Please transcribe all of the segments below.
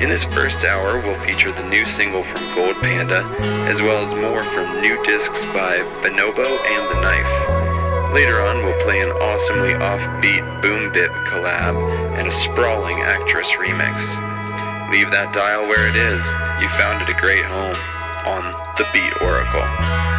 In this first hour, we'll feature the new single from Gold Panda, as well as more from new discs by Bonobo and The Knife. Later on, we'll play an awesomely offbeat Boom Bip collab and a sprawling Actress remix. Leave that dial where it is. You found it a great home on the Beat Oracle.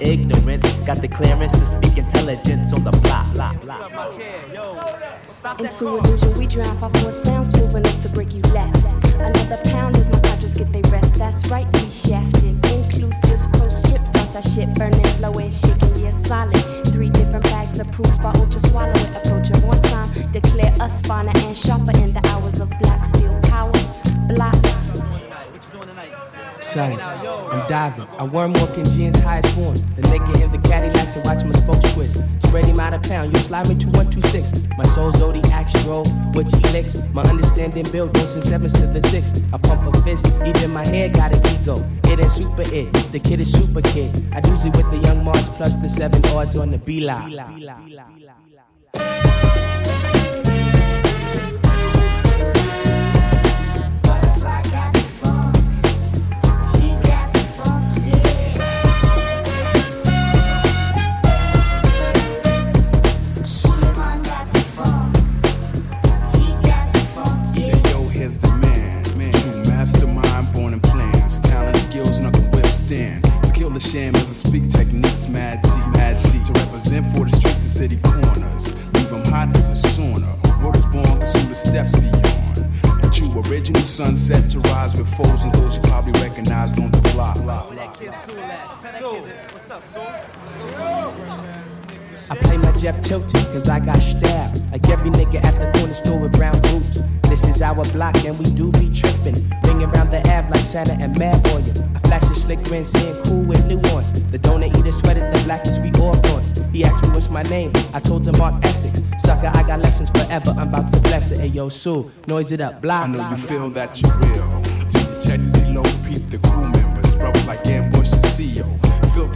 Ignorance. Got the clearance to speak intelligence on the block. block, block. Into illusion, we drive off more sound smooth enough to break you left. Another pound as my conscious get they rest. That's right, we shafted. Inclusive pro strip sauce, that shit burning, blowing, shaking, yeah, solid. Three different bags of proof, I ultra swallow it. Approach it one time, declare us finer and sharper in the hours of black steel power. Black. I'm diving. I worm walking jeans, highest form. The nigga in the Cadillacs and watch my spokes twist. Spread him out a pound, you slide me to 126. My soul zodiac stroll with G licks. My understanding build goes in sevens to the six. I pump a fist, even my head got an ego. It ain't super it, the kid is super kid. I do it with the young March plus the seven odds on the B-Line. Sham as I speak techniques, mad deep, mad deep. To represent for the streets, the city corners. Leave them hot as a sauna. Word is born, who the steps beyond. But you original sunset to rise with foes and those you probably recognized on the block. I play my Jeff Tilton, cause I got stabbed. Like every nigga at the corner store with brown boots. This is our block and we do be trippin'. Ringing around the Ave like Santa and Mad Boy. I flash a slick grin, saying cool with nuance. The donut eater sweated the blackest we all flaunts. He asked me what's my name. I told him Mark Essex. Sucker, I got lessons forever. I'm about to bless it. Hey yo, Sue, noise it up, blah. I know you feel that. Take the check to see low peep the crew members. Brothers like Ambush and CEO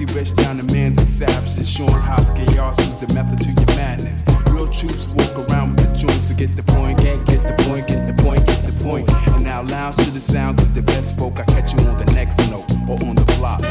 filthy rich down to mans and savages, showing how chaos use the method to your madness. Real troops walk around with the joints to get the point, get, get the point, get the point, get the point. And now lounge to the sound, cause the best spoke. I catch you on the next note or on the block.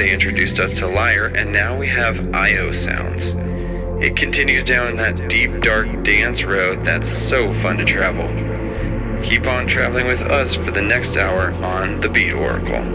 they introduced us to Lyre, and now we have IO sounds. It continues down that deep, dark dance road that's so fun to travel. Keep on traveling with us for the next hour on The Beat Oracle.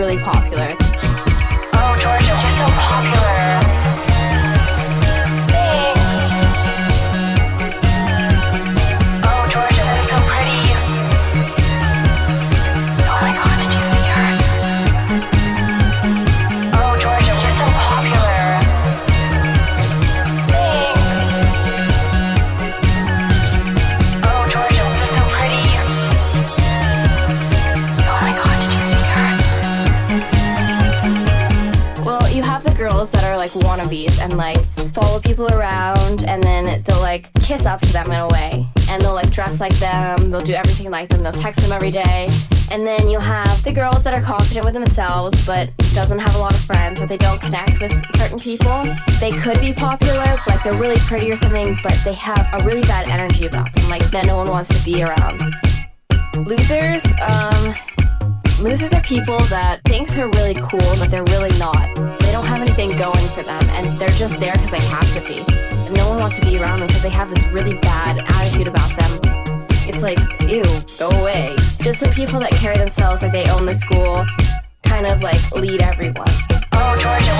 Really popular. Like them. They'll text them every day. And then you have the girls that are confident with themselves but doesn't have a lot of friends or they don't connect with certain people. They could be popular like they're really pretty or something but they have a really bad energy about them like that no one wants to be around. Losers um losers are people that think they're really cool but they're really not. They don't have anything going for them and they're just there because they have to be. And no one wants to be around them because they have this really bad attitude about them. It's like, ew, go away. Just the people that carry themselves like they own the school kind of like lead everyone. Oh, Georgia,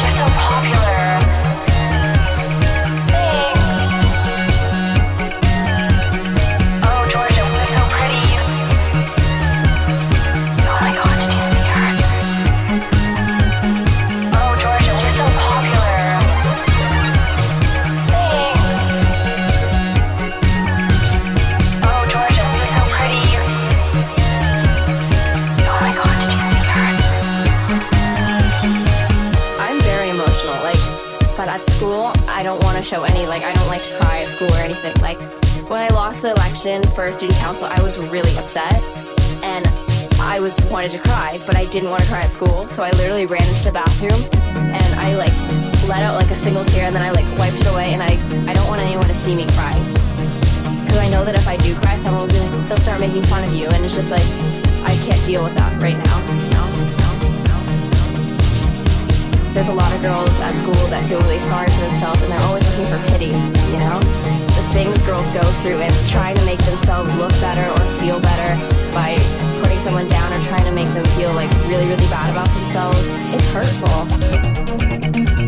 for student council, I was really upset and I was wanted to cry, but I didn't want to cry at school, so I literally ran into the bathroom and I like let out like a single tear and then I like wiped it away and I I don't want anyone to see me cry. Cuz I know that if I do cry, someone will be like, they'll start making fun of you and it's just like I can't deal with that right now. there's a lot of girls at school that feel really sorry for themselves and they're always looking for pity, you know? Things girls go through and trying to make themselves look better or feel better by putting someone down or trying to make them feel like really, really bad about themselves, it's hurtful.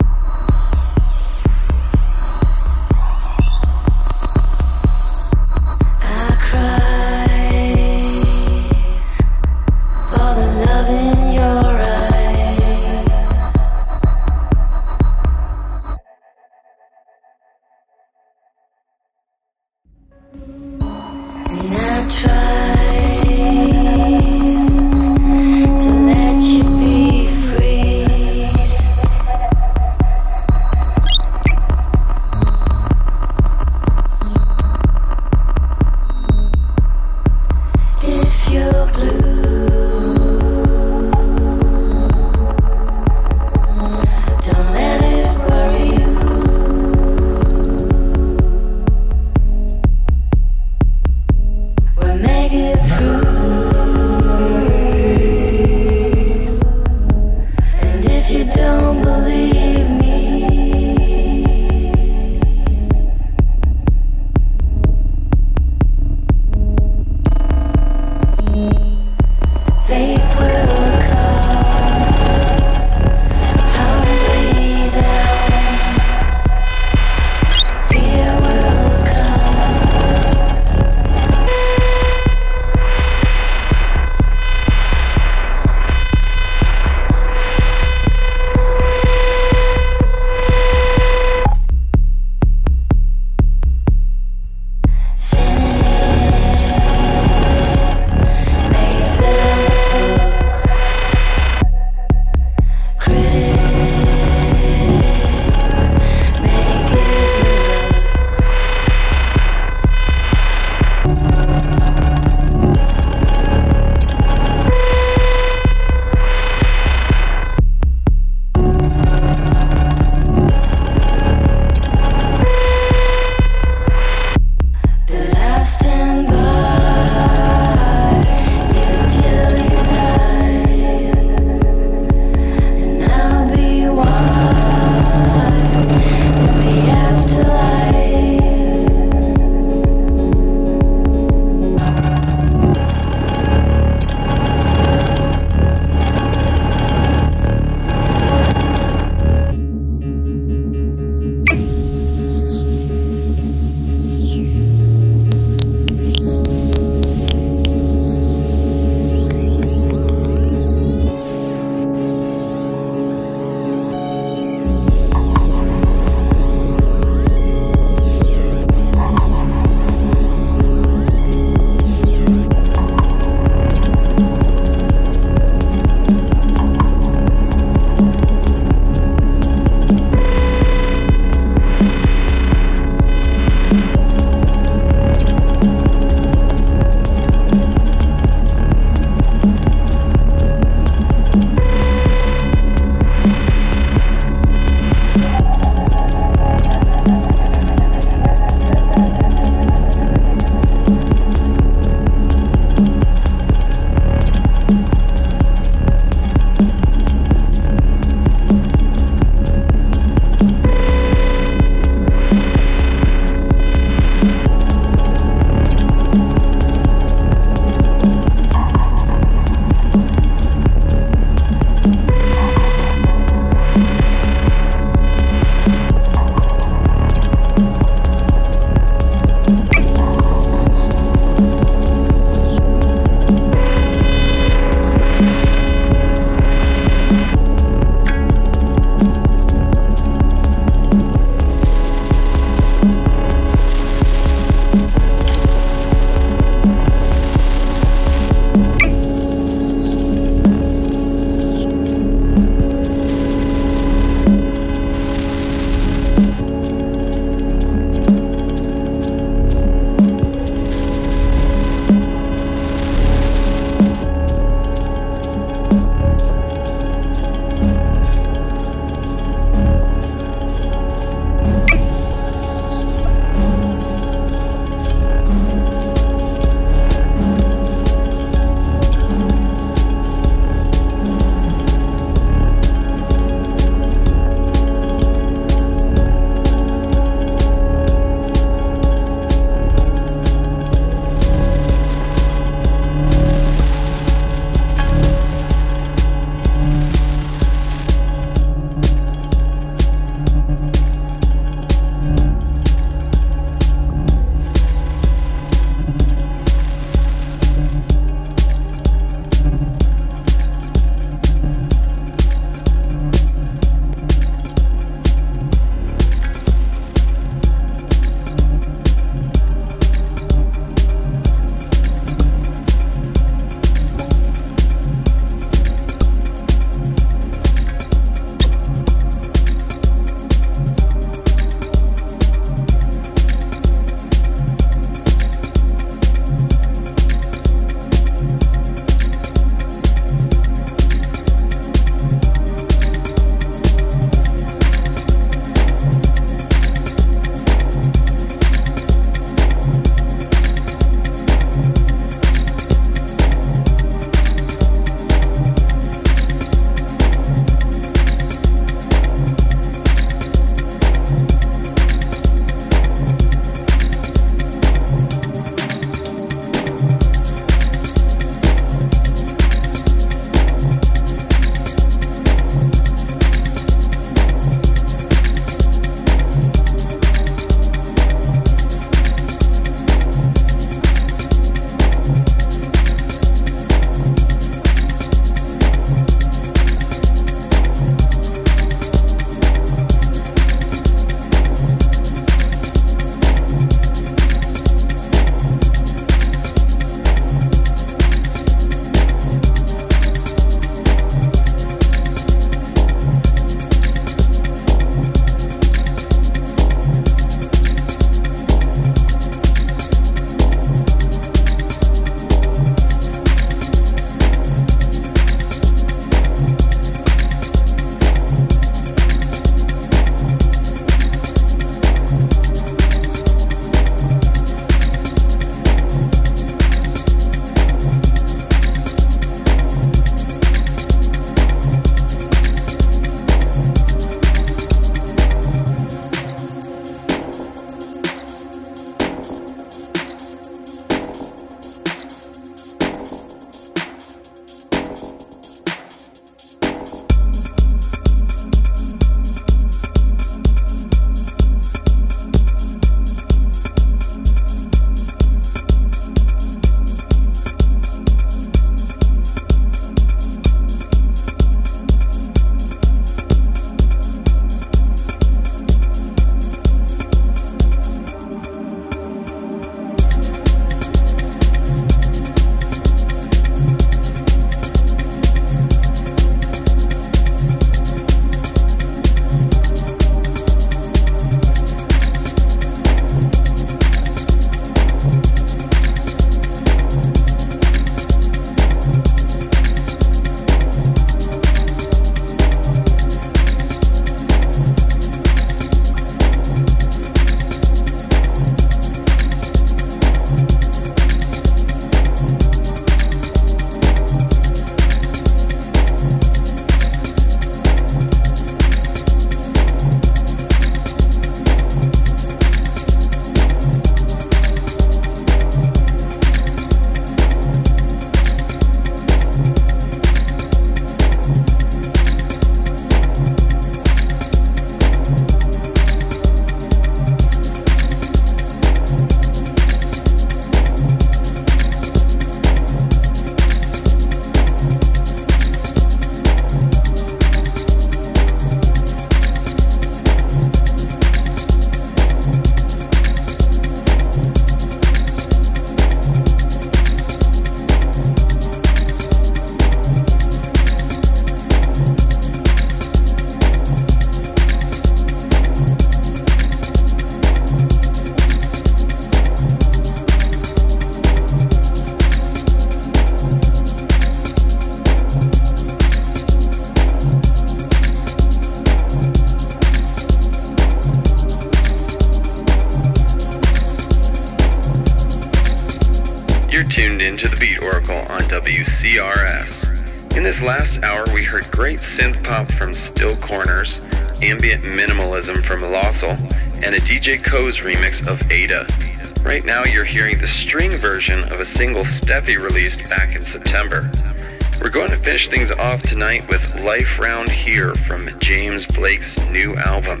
Finish things off tonight with Life Round Here from James Blake's new album.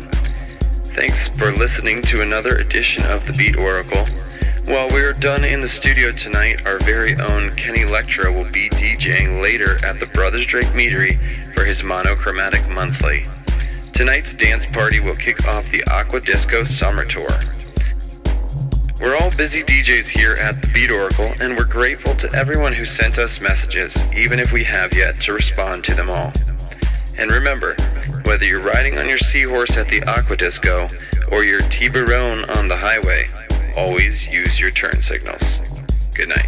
Thanks for listening to another edition of The Beat Oracle. While we're done in the studio tonight, our very own Kenny Lectra will be DJing later at the Brothers Drake Meadery for his Monochromatic Monthly. Tonight's dance party will kick off the Aqua Disco Summer Tour. We're all busy DJs here at Beat Oracle, and we're grateful to everyone who sent us messages, even if we have yet to respond to them all. And remember, whether you're riding on your seahorse at the Aqua Disco or your Tiburon on the highway, always use your turn signals. Good night.